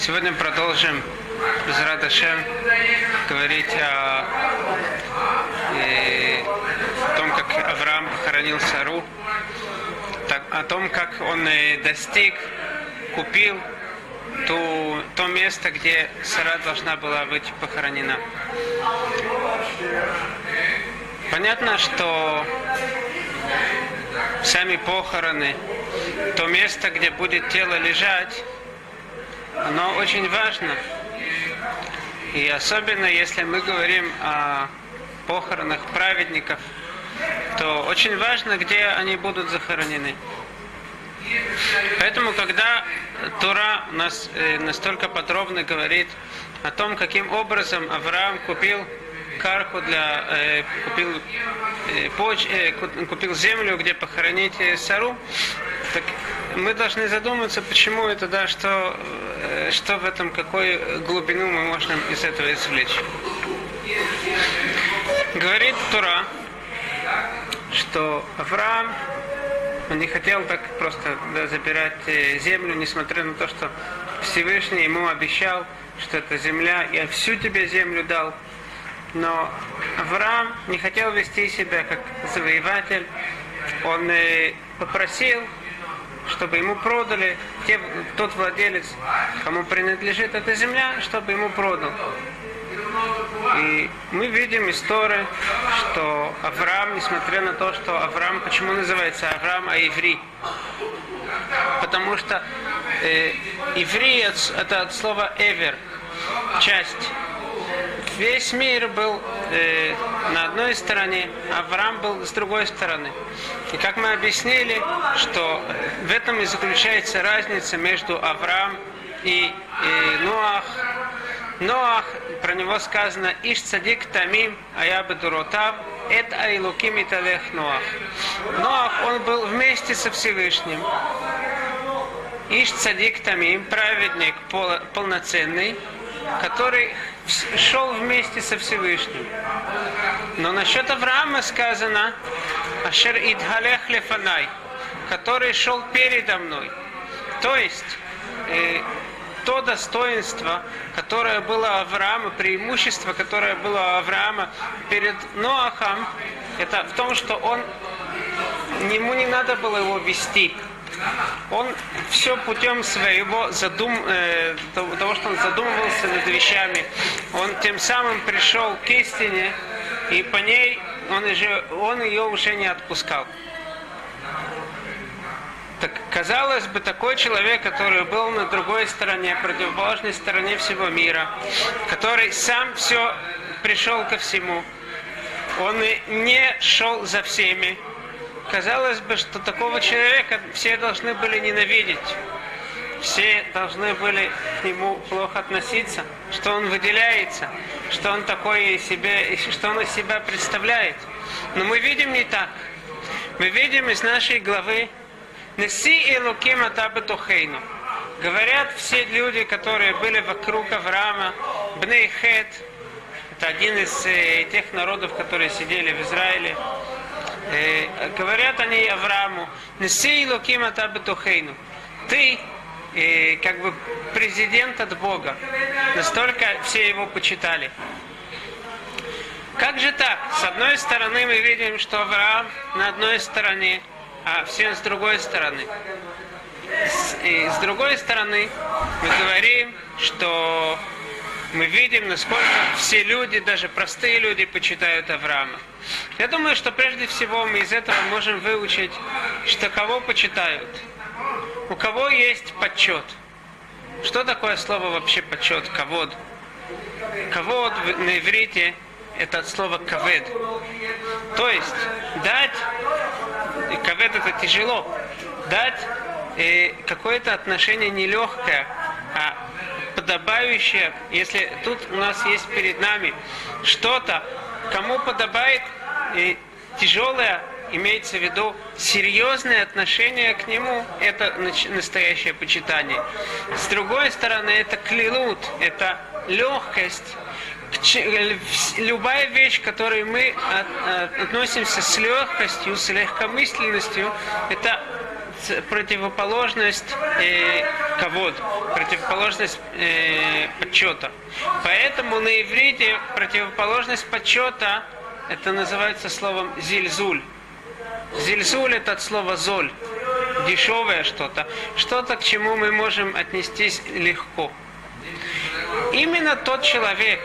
Сегодня продолжим без Радашем говорить о, э, о том, как Авраам похоронил Сару, так, о том, как он достиг, купил ту, то место, где Сара должна была быть похоронена. Понятно, что сами похороны, то место, где будет тело лежать, оно очень важно. И особенно если мы говорим о похоронах праведников, то очень важно, где они будут захоронены. Поэтому, когда Тура нас э, настолько подробно говорит о том, каким образом Авраам купил карку для э, купил э, поч, э, купил землю, где похоронить Сару, так мы должны задуматься, почему это, да, что, э, что в этом, какой глубину мы можем из этого извлечь. Говорит Тура, что Авраам он не хотел так просто да, забирать э, землю, несмотря на то, что Всевышний ему обещал, что эта земля, я всю тебе землю дал. Но Авраам не хотел вести себя как завоеватель. Он э, попросил чтобы ему продали те, тот владелец, кому принадлежит эта земля, чтобы ему продал. И мы видим историю, что Авраам, несмотря на то, что Авраам, почему называется Авраам, а Иври? Потому что э, Иври это от слова эвер, часть весь мир был э, на одной стороне, Авраам был с другой стороны. И как мы объяснили, что в этом и заключается разница между Авраам и, и Ноах. Ноах, про него сказано, Иш цадик тамим, а я бы дуротав, это айлуким и Ноах. Ноах, он был вместе со Всевышним. Иш цадик тамим, праведник полноценный, который шел вместе со Всевышним. Но насчет Авраама сказано, Ашер идхалех лефанай, который шел передо мной. То есть, э, то достоинство, которое было Авраама, преимущество, которое было Авраама перед Ноахом, это в том, что он, ему не надо было его вести он все путем своего задум, э, того, что он задумывался над вещами, он тем самым пришел к истине, и по ней он, уже, он ее уже не отпускал. Так, казалось бы, такой человек, который был на другой стороне, противоположной стороне всего мира, который сам все пришел ко всему, он не шел за всеми, казалось бы, что такого человека все должны были ненавидеть. Все должны были к нему плохо относиться, что он выделяется, что он такой из себя, что он из себя представляет. Но мы видим не так. Мы видим из нашей главы Неси и Луким Атабетухейну. Говорят все люди, которые были вокруг Авраама, Бнейхет, это один из э, тех народов, которые сидели в Израиле, э, говорят они Аврааму, «Неси Луким Атабетухейну». Ты э, как бы президент от Бога. Настолько все его почитали. Как же так? С одной стороны мы видим, что Авраам на одной стороне, а все с другой стороны. И с другой стороны мы говорим, что мы видим, насколько все люди, даже простые люди, почитают Авраама. Я думаю, что прежде всего мы из этого можем выучить, что кого почитают, у кого есть почет. Что такое слово вообще почет, ковод? Ковод на иврите это от слова кавед. То есть дать, кавед это тяжело, дать э, какое-то отношение нелегкое, а подобающее, если тут у нас есть перед нами что-то, кому подобает и тяжелое, имеется в виду серьезное отношение к нему, это настоящее почитание. С другой стороны, это клилут, это легкость, любая вещь, к которой мы относимся с легкостью, с легкомысленностью, это противоположность э, кого противоположность э, почета. Поэтому на иврите противоположность почета это называется словом зильзуль. Зильзуль это от слова золь, дешевое что-то, что-то, к чему мы можем отнестись легко. Именно тот человек,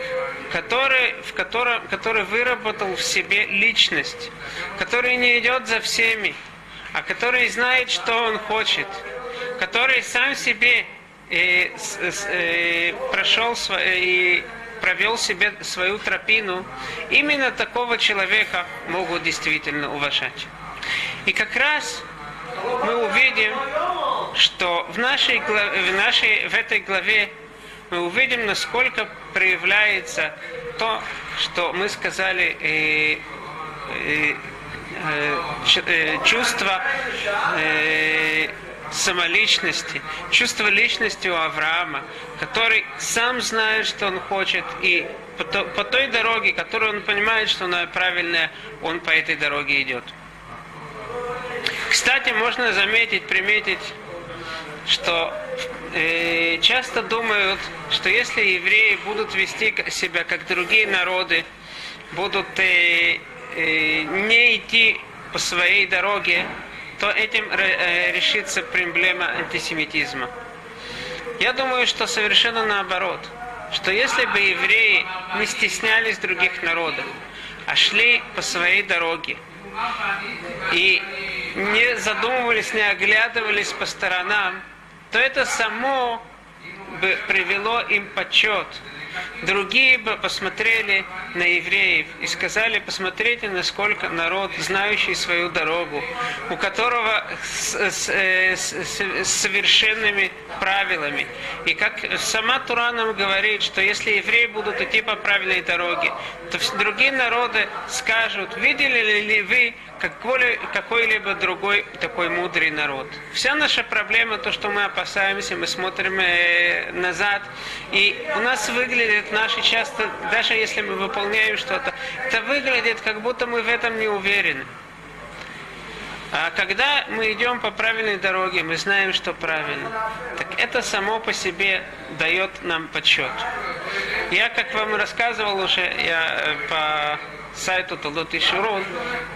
который, в котором, который выработал в себе личность, который не идет за всеми, а который знает, что он хочет, который сам себе э, э, прошел и провел себе свою тропину, именно такого человека могут действительно уважать. И как раз мы увидим, что в, нашей, в, нашей, в этой главе мы увидим, насколько проявляется то, что мы сказали, э, э, э, чувство э, самоличности, чувство личности у Авраама, который сам знает, что он хочет, и по, то, по той дороге, которую он понимает, что она правильная, он по этой дороге идет. Кстати, можно заметить, приметить, что э, часто думают, что если евреи будут вести себя как другие народы, будут э, э, не идти по своей дороге, то этим э, решится проблема антисемитизма. Я думаю, что совершенно наоборот. Что если бы евреи не стеснялись других народов, а шли по своей дороге и не задумывались, не оглядывались по сторонам, то это само бы привело им почет. Другие бы посмотрели на евреев и сказали, посмотрите, насколько народ, знающий свою дорогу, у которого с, с, э, с, с совершенными правилами. И как сама Тура нам говорит, что если евреи будут идти по правильной дороге, то другие народы скажут, видели ли вы какой-либо другой такой мудрый народ. Вся наша проблема, то, что мы опасаемся, мы смотрим э, назад, и у нас выглядит наши часто, даже если мы выполняем что-то, это выглядит, как будто мы в этом не уверены. А когда мы идем по правильной дороге, мы знаем, что правильно, так это само по себе дает нам подсчет. Я, как вам рассказывал уже, я э, по сайту Талдот и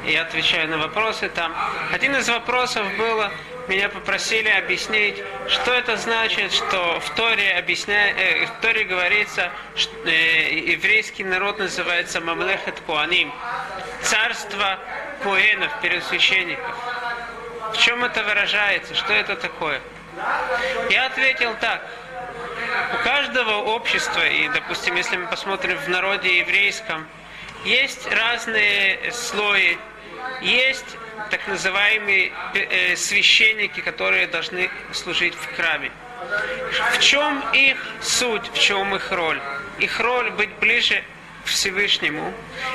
и отвечаю на вопросы там. Один из вопросов было, меня попросили объяснить, что это значит, что в Торе, объясня... э, в Торе говорится, что э, еврейский народ называется Мамлехет Куаним, царство Куэнов, первосвященников. В чем это выражается? Что это такое? Я ответил так. У каждого общества, и, допустим, если мы посмотрим в народе еврейском, есть разные слои. Есть так называемые э, священники, которые должны служить в храме. В чем их суть, в чем их роль? Их роль быть ближе к Всевышнему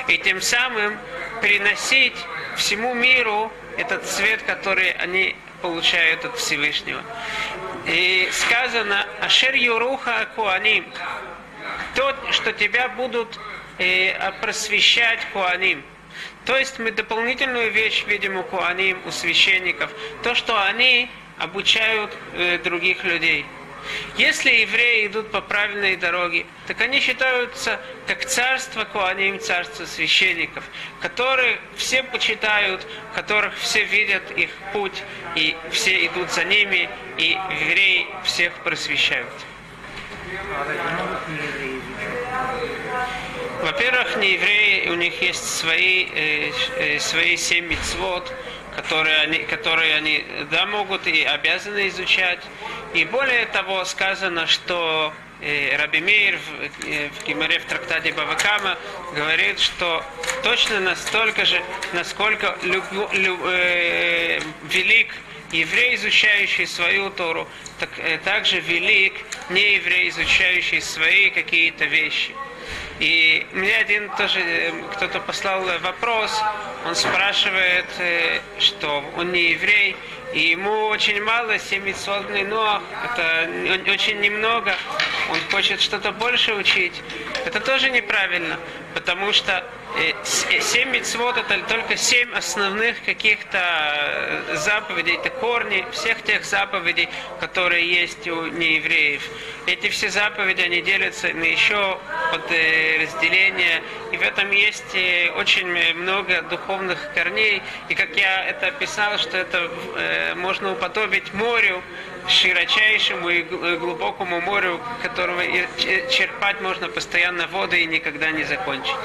и тем самым приносить всему миру этот свет, который они получают от Всевышнего. И сказано, Ашер Юруха Куаним, тот, что тебя будут э, просвещать Куаним. То есть мы дополнительную вещь видим у Куаним, у священников, то, что они обучают э, других людей. Если евреи идут по правильной дороге, так они считаются как царство Куаним, царство священников, которые все почитают, которых все видят их путь, и все идут за ними, и евреи всех просвещают. Во-первых, не евреи, у них есть свои, э, э, свои семь митцвот, которые они, которые они да, могут и обязаны изучать. И более того, сказано, что э, Раби Мейр в, э, в Гимаре в трактате Бавакама говорит, что точно настолько же, насколько люб, люб, э, велик еврей, изучающий свою Тору, так, э, также велик нееврей, изучающий свои какие-то вещи. И мне один тоже э, кто-то послал вопрос, он спрашивает, э, что он не еврей, и ему очень мало, 7 митцвотный Ноах, это очень немного, он хочет что-то больше учить. Это тоже неправильно, потому что э, э, семь мецвод это только семь основных каких-то э, заповедей, это корни всех тех заповедей, которые есть у неевреев. Эти все заповеди, они делятся на еще под разделение, и в этом есть очень много духовных корней, и как я это описал, что это можно уподобить морю, широчайшему и глубокому морю, которого черпать можно постоянно воды и никогда не закончить.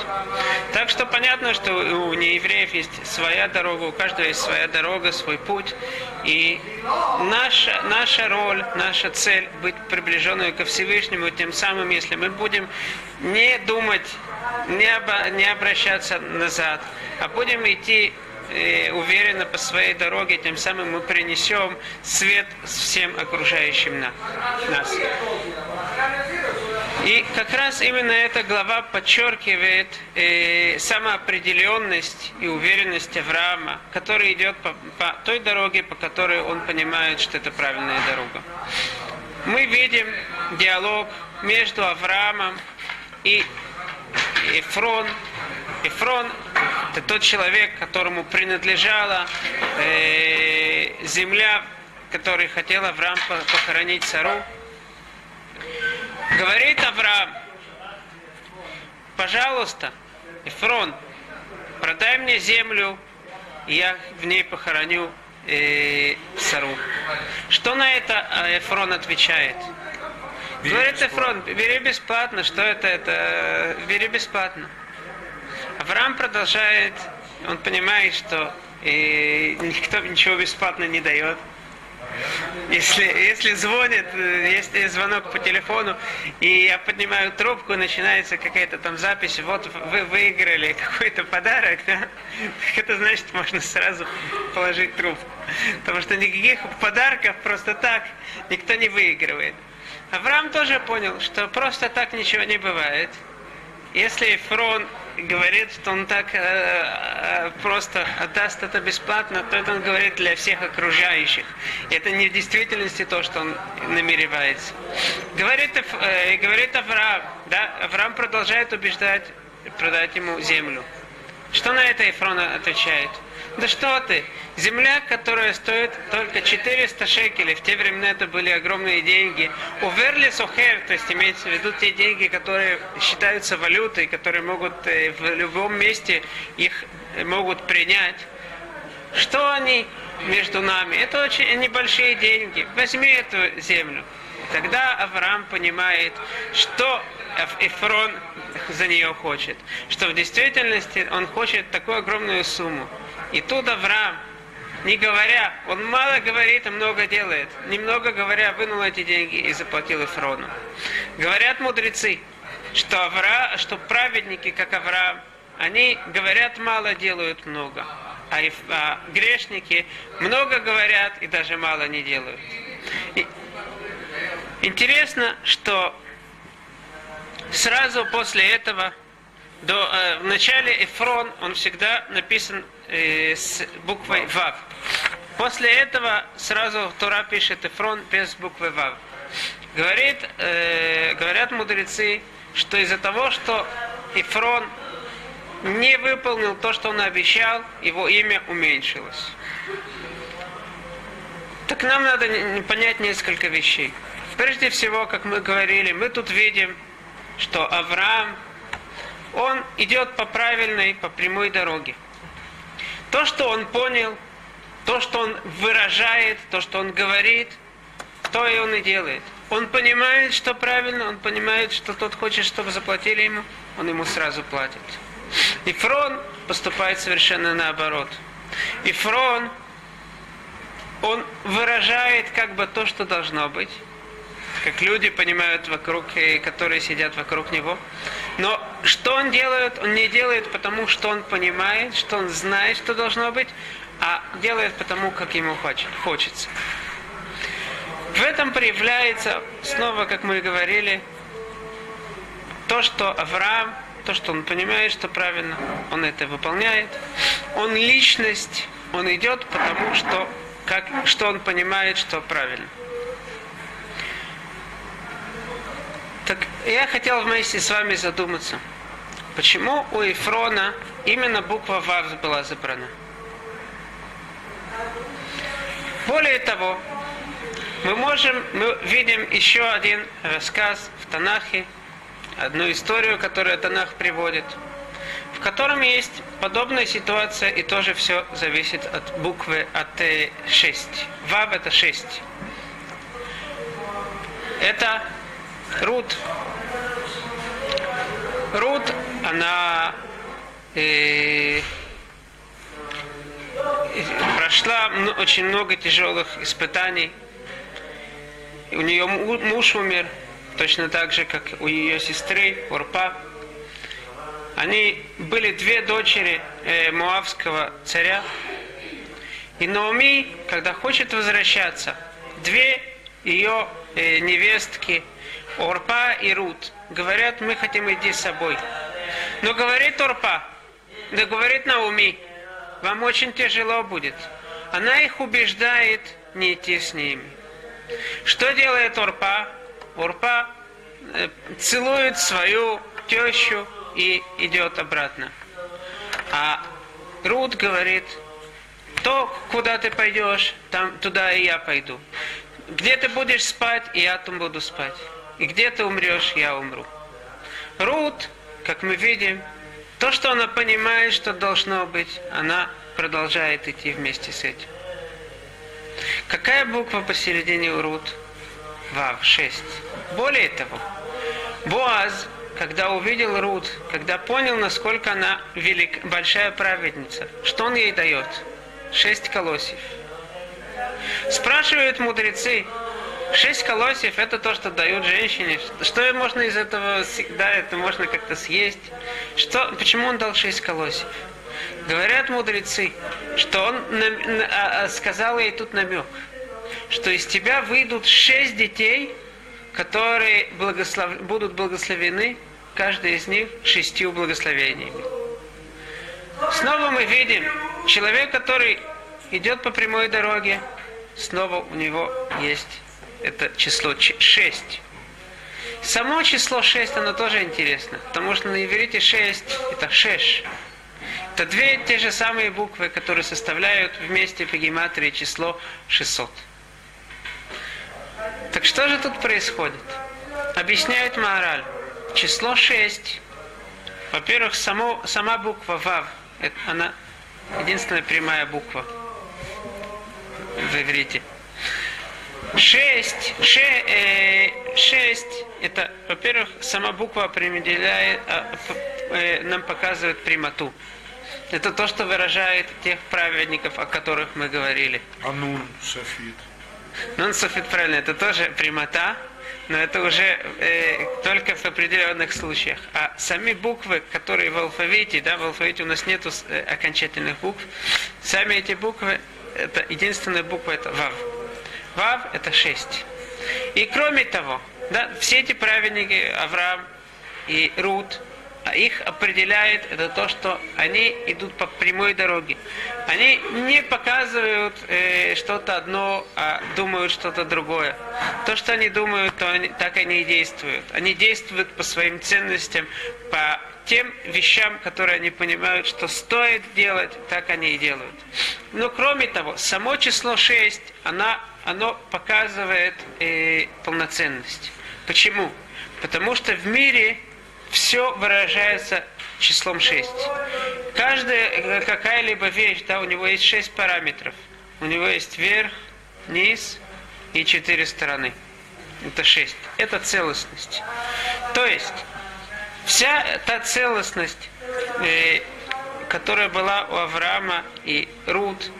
Так что понятно, что у неевреев есть своя дорога, у каждого есть своя дорога, свой путь. И наша, наша роль, наша цель быть приближенной ко Всевышнему, тем самым, если мы будем не думать, не, обо, не обращаться назад, а будем идти э, уверенно по своей дороге, тем самым мы принесем свет всем окружающим нас. И как раз именно эта глава подчеркивает э, самоопределенность и уверенность Авраама, который идет по, по той дороге, по которой он понимает, что это правильная дорога. Мы видим диалог между Авраамом и Эфрон. Эфрон – это тот человек, которому принадлежала э, земля, который хотел Авраам похоронить Сару. Говорит Авраам, пожалуйста, Эфрон, продай мне землю, и я в ней похороню э, Сару. Что на это а, Эфрон отвечает? Бери Говорит бесплатно. Эфрон, бери бесплатно, что это? Это бери бесплатно. Авраам продолжает, он понимает, что э, никто ничего бесплатно не дает. Если, если звонит, э, если звонок по телефону, и я поднимаю трубку, начинается какая-то там запись, вот вы выиграли какой-то подарок, да? это значит, можно сразу положить трубку. Потому что никаких подарков просто так никто не выигрывает. Авраам тоже понял, что просто так ничего не бывает. Если Фрон говорит, что он так э, э, просто отдаст это бесплатно, то это он говорит для всех окружающих. Это не в действительности то, что он намеревается. Говорит, э, говорит Авраам, да, Авраам продолжает убеждать продать ему землю. Что на это Ефрон отвечает? Да что ты? Земля, которая стоит только 400 шекелей, в те времена это были огромные деньги. Уверли сохер, то есть имеется в виду те деньги, которые считаются валютой, которые могут э, в любом месте их могут принять. Что они между нами? Это очень небольшие деньги. Возьми эту землю. Тогда Авраам понимает, что Эфрон за нее хочет. Что в действительности он хочет такую огромную сумму. И тут Авраам, не говоря, он мало говорит и много делает. Немного говоря, вынул эти деньги и заплатил Эфрону. Говорят мудрецы, что, Авра, что праведники, как Авраам, они говорят мало, делают много. А, а грешники много говорят и даже мало не делают. И интересно, что сразу после этого, до, э, в начале Эфрон, он всегда написан э, с буквой Вав. После этого сразу Тора пишет Эфрон без буквы Вав. Говорит, э, говорят мудрецы, что из-за того, что Эфрон не выполнил то, что он обещал, его имя уменьшилось. Так нам надо понять несколько вещей. Прежде всего, как мы говорили, мы тут видим, что Авраам, он идет по правильной, по прямой дороге. То, что он понял, то, что он выражает, то, что он говорит, то и он и делает. Он понимает, что правильно, он понимает, что тот хочет, чтобы заплатили ему, он ему сразу платит. И Фрон поступает совершенно наоборот. И Фрон, он выражает как бы то, что должно быть, как люди понимают вокруг, которые сидят вокруг него. Но что он делает? Он не делает потому, что он понимает, что он знает, что должно быть, а делает потому, как ему хочется. В этом проявляется, снова, как мы говорили, то, что Авраам, то, что он понимает, что правильно, он это выполняет. Он личность, он идет потому, что, как, что он понимает, что правильно. Так я хотел вместе с вами задуматься, почему у Ефрона именно буква Вав была забрана. Более того, мы можем, мы видим еще один рассказ в Танахе, одну историю, которую Танах приводит, в котором есть подобная ситуация, и тоже все зависит от буквы, от 6. Э, Вав это 6. Это Рут. Рут, она э, прошла очень много тяжелых испытаний. У нее муж умер, точно так же, как у ее сестры Урпа. Они были две дочери э, Муавского царя. И Наоми, когда хочет возвращаться, две ее э, невестки, Орпа и Рут, говорят, мы хотим идти с собой. Но говорит Орпа, да говорит Науми, вам очень тяжело будет. Она их убеждает не идти с ними. Что делает Орпа? Орпа э, целует свою тещу и идет обратно. А Рут говорит, то, куда ты пойдешь, там, туда и я пойду. Где ты будешь спать, и я там буду спать. И где ты умрешь, я умру. Рут, как мы видим, то, что она понимает, что должно быть, она продолжает идти вместе с этим. Какая буква посередине у Рут? Вав, 6. Более того, Боаз, когда увидел Рут, когда понял, насколько она велик, большая праведница, что он ей дает? Шесть колосьев. Спрашивают мудрецы, шесть колосьев это то, что дают женщине. Что можно из этого всегда, это можно как-то съесть. Что, почему он дал шесть колосьев? Говорят мудрецы, что он а, а, сказал ей тут намек, что из тебя выйдут шесть детей, которые благослов... будут благословены, каждый из них шестью благословениями. Снова мы видим, человек, который идет по прямой дороге, снова у него есть это число 6. Само число 6, оно тоже интересно, потому что на иврите 6 это 6. Это две те же самые буквы, которые составляют вместе по гематрии число 600. Так что же тут происходит? Объясняет Маораль. Число 6. Во-первых, само, сама буква Вав, это, она единственная прямая буква в иврите. Шесть, ше, э, шесть, это, во-первых, сама буква определяет, э, э, нам показывает прямоту. Это то, что выражает тех праведников, о которых мы говорили. Анун Софит. Нун Софит, правильно, это тоже прямота, но это уже э, только в определенных случаях. А сами буквы, которые в алфавите, да, в алфавите у нас нет э, окончательных букв, сами эти буквы, это единственная буква, это Вав. Вав – это шесть. И кроме того, да, все эти праведники, Авраам и Рут, а их определяет это то, что они идут по прямой дороге. Они не показывают э, что-то одно, а думают что-то другое. То, что они думают, то они, так они и действуют. Они действуют по своим ценностям, по тем вещам, которые они понимают, что стоит делать, так они и делают. Но кроме того, само число 6, она, оно показывает э, полноценность. Почему? Потому что в мире все выражается числом 6. Каждая э, какая-либо вещь, да, у него есть 6 параметров. У него есть верх, низ и четыре стороны. Это 6. Это целостность. То есть, вся та целостность, э, которая была у Авраама и Рут,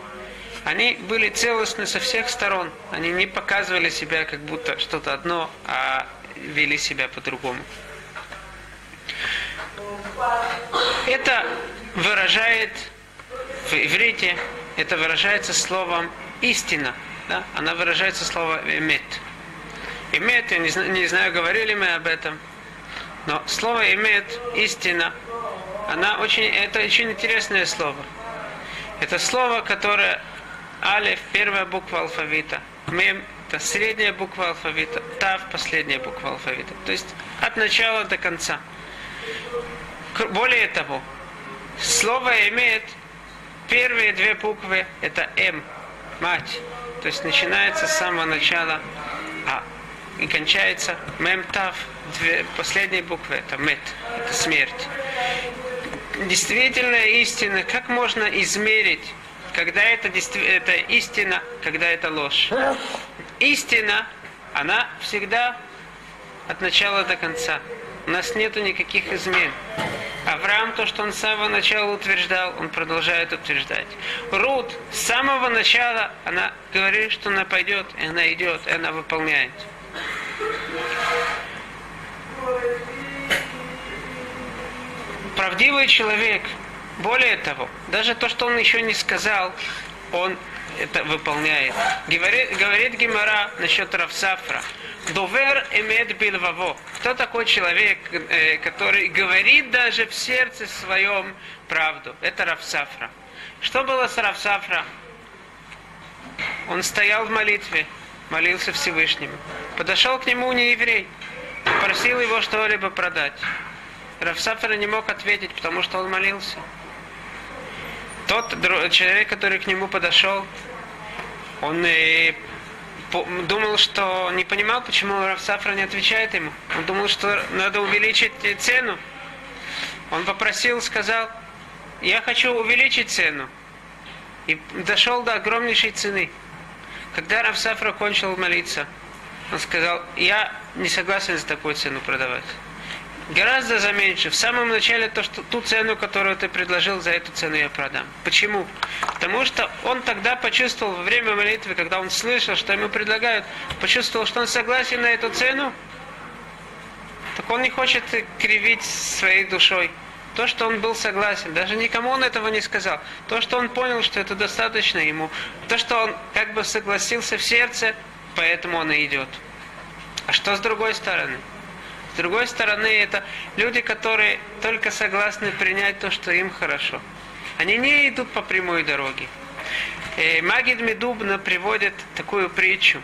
они были целостны со всех сторон. Они не показывали себя как будто что-то одно, а вели себя по-другому. Это выражает в иврите, это выражается словом истина. Да? Она выражается словом эмет. Эмет, я не знаю, не знаю, говорили мы об этом, но слово эмет, истина, она очень, это очень интересное слово. Это слово, которое Алиф, первая буква алфавита, Мем, это средняя буква алфавита, Тав, последняя буква алфавита. То есть от начала до конца. Более того, слово имеет первые две буквы, это М, мать. То есть начинается с самого начала А. И кончается Мемтав, две последние буквы, это Мет, это смерть. Действительная истина, как можно измерить, когда это, это истина, когда это ложь? Истина, она всегда от начала до конца. У нас нету никаких измен. Авраам, то, что он с самого начала утверждал, он продолжает утверждать. Рут с самого начала, она говорит, что она пойдет, и она идет, и она выполняет. Правдивый человек, более того, даже то, что он еще не сказал, он это выполняет. Говорит, говорит Гимара насчет Равсафра. Довер эмет бильваво. Кто такой человек, э, который говорит даже в сердце своем правду? Это Равсафра. Что было с Равсафра? Он стоял в молитве, молился Всевышнему. Подошел к нему не еврей, просил его что-либо продать. Равсафра не мог ответить, потому что он молился. Тот человек, который к нему подошел, он и думал, что не понимал, почему Равсафра не отвечает ему. Он думал, что надо увеличить цену. Он попросил, сказал, я хочу увеличить цену. И дошел до огромнейшей цены. Когда Равсафра кончил молиться, он сказал, я не согласен за такую цену продавать. Гораздо за меньше. В самом начале то, что ту цену, которую ты предложил, за эту цену я продам. Почему? Потому что он тогда почувствовал во время молитвы, когда он слышал, что ему предлагают, почувствовал, что он согласен на эту цену, так он не хочет кривить своей душой. То, что он был согласен, даже никому он этого не сказал. То, что он понял, что это достаточно ему. То, что он как бы согласился в сердце, поэтому он и идет. А что с другой стороны? С другой стороны, это люди, которые только согласны принять то, что им хорошо. Они не идут по прямой дороге. И э, Магид Медубна приводит такую притчу.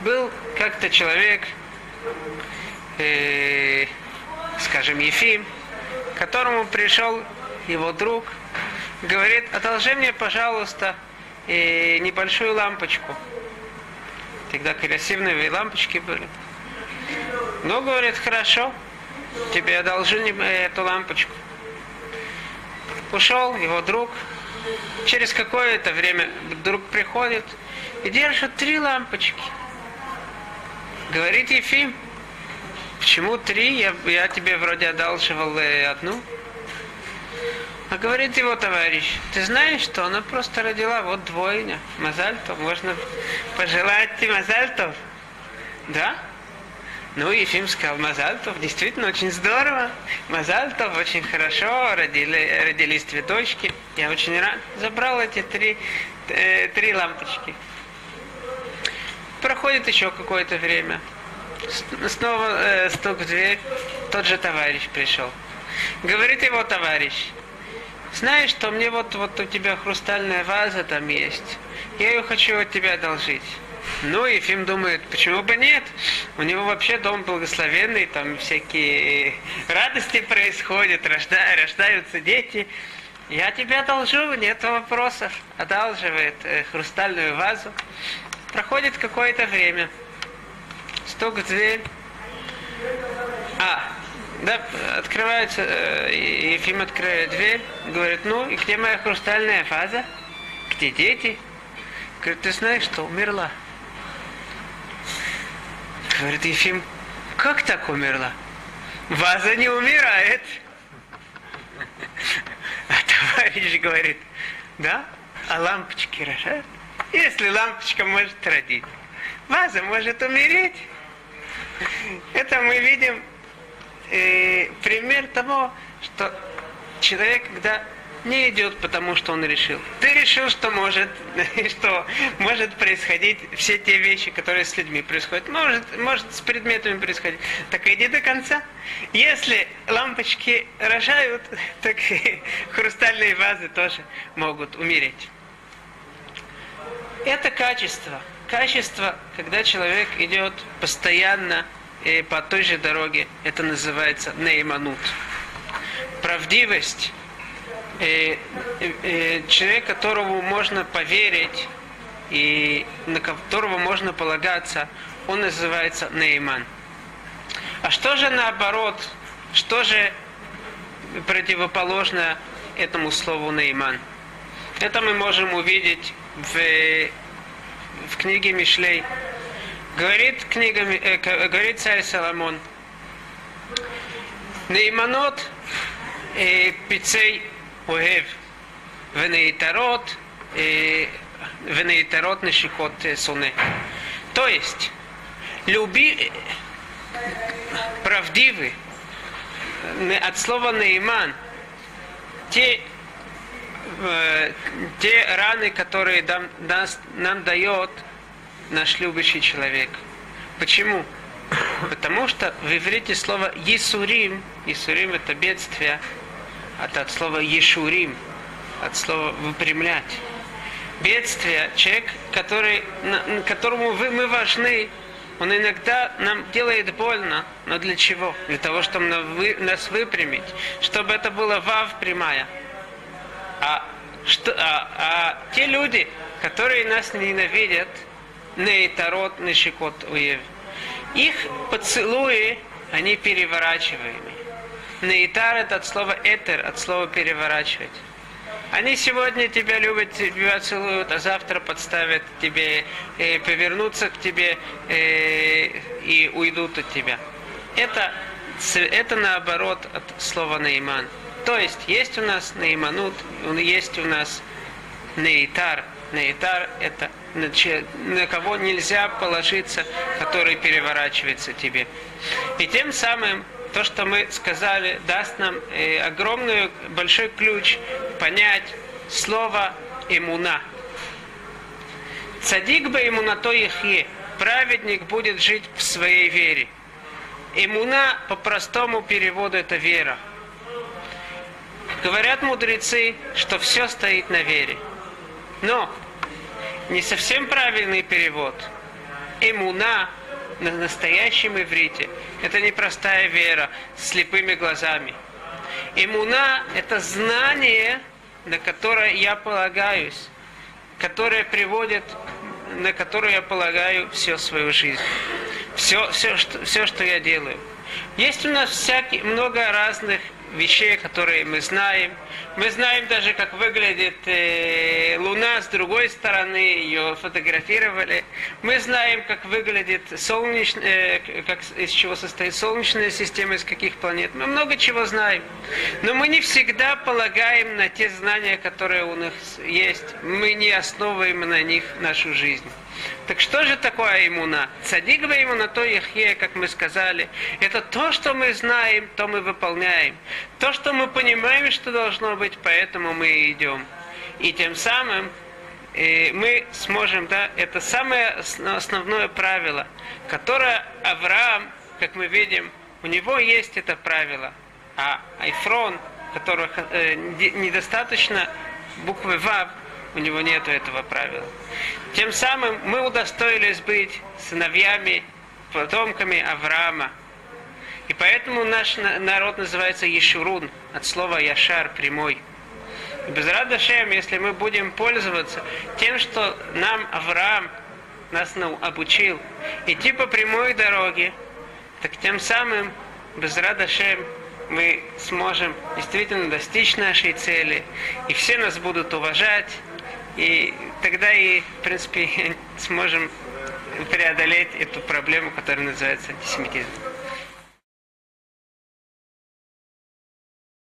Был как-то человек, э, скажем, Ефим, к которому пришел его друг, говорит, одолжи мне, пожалуйста, э, небольшую лампочку. Тогда красивые лампочки были. Ну, говорит, хорошо, тебе одолжи эту лампочку. Ушел его друг. Через какое-то время друг приходит и держит три лампочки. Говорит Ефим, почему три? Я, я тебе вроде одалживал э, одну. А говорит его товарищ, ты знаешь, что она просто родила вот двойня, Мазальтов. Можно пожелать тебе Мазальтов? Да? Ну, Ефим сказал, Мазальтов, действительно очень здорово. Мазальтов, очень хорошо, родили, родились цветочки. Я очень рад. Забрал эти три, э, три лампочки. Проходит еще какое-то время. Снова э, стук в дверь. Тот же товарищ пришел. Говорит его товарищ, знаешь, что мне вот, вот у тебя хрустальная ваза там есть. Я ее хочу от тебя одолжить. Ну, Ефим думает, почему бы нет? У него вообще дом благословенный, там всякие радости происходят, рожда, рождаются дети. Я тебе одолжу, нет вопросов. Одалживает э, хрустальную вазу. Проходит какое-то время. Стук в дверь. А, да, открывается, э, Ефим открывает дверь, говорит, ну, и где моя хрустальная ваза? Где дети? Говорит, ты знаешь, что умерла? Говорит Ефим, как так умерла? Ваза не умирает. А товарищ говорит, да, а лампочки рожают? Если лампочка может родить, ваза может умереть. Это мы видим э, пример того, что человек, когда не идет, потому что он решил. Ты решил, что может, что может происходить все те вещи, которые с людьми происходят. Может, может с предметами происходить. Так иди до конца. Если лампочки рожают, так и хрустальные вазы тоже могут умереть. Это качество. Качество, когда человек идет постоянно э, по той же дороге, это называется нейманут. Правдивость, э, э, э, человек, которому можно поверить и на которого можно полагаться, он называется нейман. А что же наоборот, что же противоположно этому слову нейман? Это мы можем увидеть в, в книге Мишлей. Говорит, книга, э, говорит царь Соломон, Нейманот э, пицей э, венеитарот нешихот э, суне. То есть, люби, правдивый, от слова нейман, те э, те раны, которые нам, нас, нам дает наш любящий человек. Почему? Потому что в иврите слово «есурим», «есурим» это бедствие, это от слова «ешурим», от слова «выпрямлять». Бедствие, человек, который, которому мы важны, он иногда нам делает больно, но для чего? Для того, чтобы нас выпрямить, чтобы это было вав прямая. А, что, а, а те люди, которые нас ненавидят, нейтарот, нешикот уев, их поцелуи, они переворачиваемы. Нейтар это от слова этер, от слова переворачивать. Они сегодня тебя любят, тебя целуют, а завтра подставят тебе, э, повернутся к тебе э, и уйдут от тебя. Это, это наоборот от слова наиман. То есть есть у нас наиманут, есть у нас неитар. Неитар это на, на кого нельзя положиться, который переворачивается тебе. И тем самым то, что мы сказали, даст нам э, огромный, большой ключ понять слово имуна. Цадик бы ему на то ихе. Праведник будет жить в своей вере. Имуна по простому переводу это вера. Говорят мудрецы, что все стоит на вере. Но не совсем правильный перевод. Имуна на настоящем иврите это не простая вера с слепыми глазами. Имуна – это знание, на которое я полагаюсь, которое приводит, на которое я полагаю всю свою жизнь. Все, все, что, все, что я делаю. Есть у нас всякие, много разных вещей, которые мы знаем. Мы знаем даже, как выглядит э, Луна с другой стороны, ее фотографировали. Мы знаем, как выглядит солнечная, э, как, из чего состоит Солнечная система, из каких планет. Мы много чего знаем. Но мы не всегда полагаем на те знания, которые у нас есть. Мы не основываем на них нашу жизнь. Так что же такое иммуна? Садик бы ему на то ихе, как мы сказали, это то, что мы знаем, то мы выполняем. То, что мы понимаем, что должно быть, поэтому мы идем. И тем самым э, мы сможем, да, это самое основное правило, которое Авраам, как мы видим, у него есть это правило. А Айфрон, которого э, недостаточно буквы Вав, у него нет этого правила. Тем самым мы удостоились быть сыновьями, потомками Авраама. И поэтому наш народ называется Ешурун, от слова Яшар, прямой. И без Радашем, если мы будем пользоваться тем, что нам Авраам нас обучил, идти по прямой дороге, так тем самым без Радашем мы сможем действительно достичь нашей цели, и все нас будут уважать, и тогда и, в принципе, сможем преодолеть эту проблему, которая называется антисемитизм.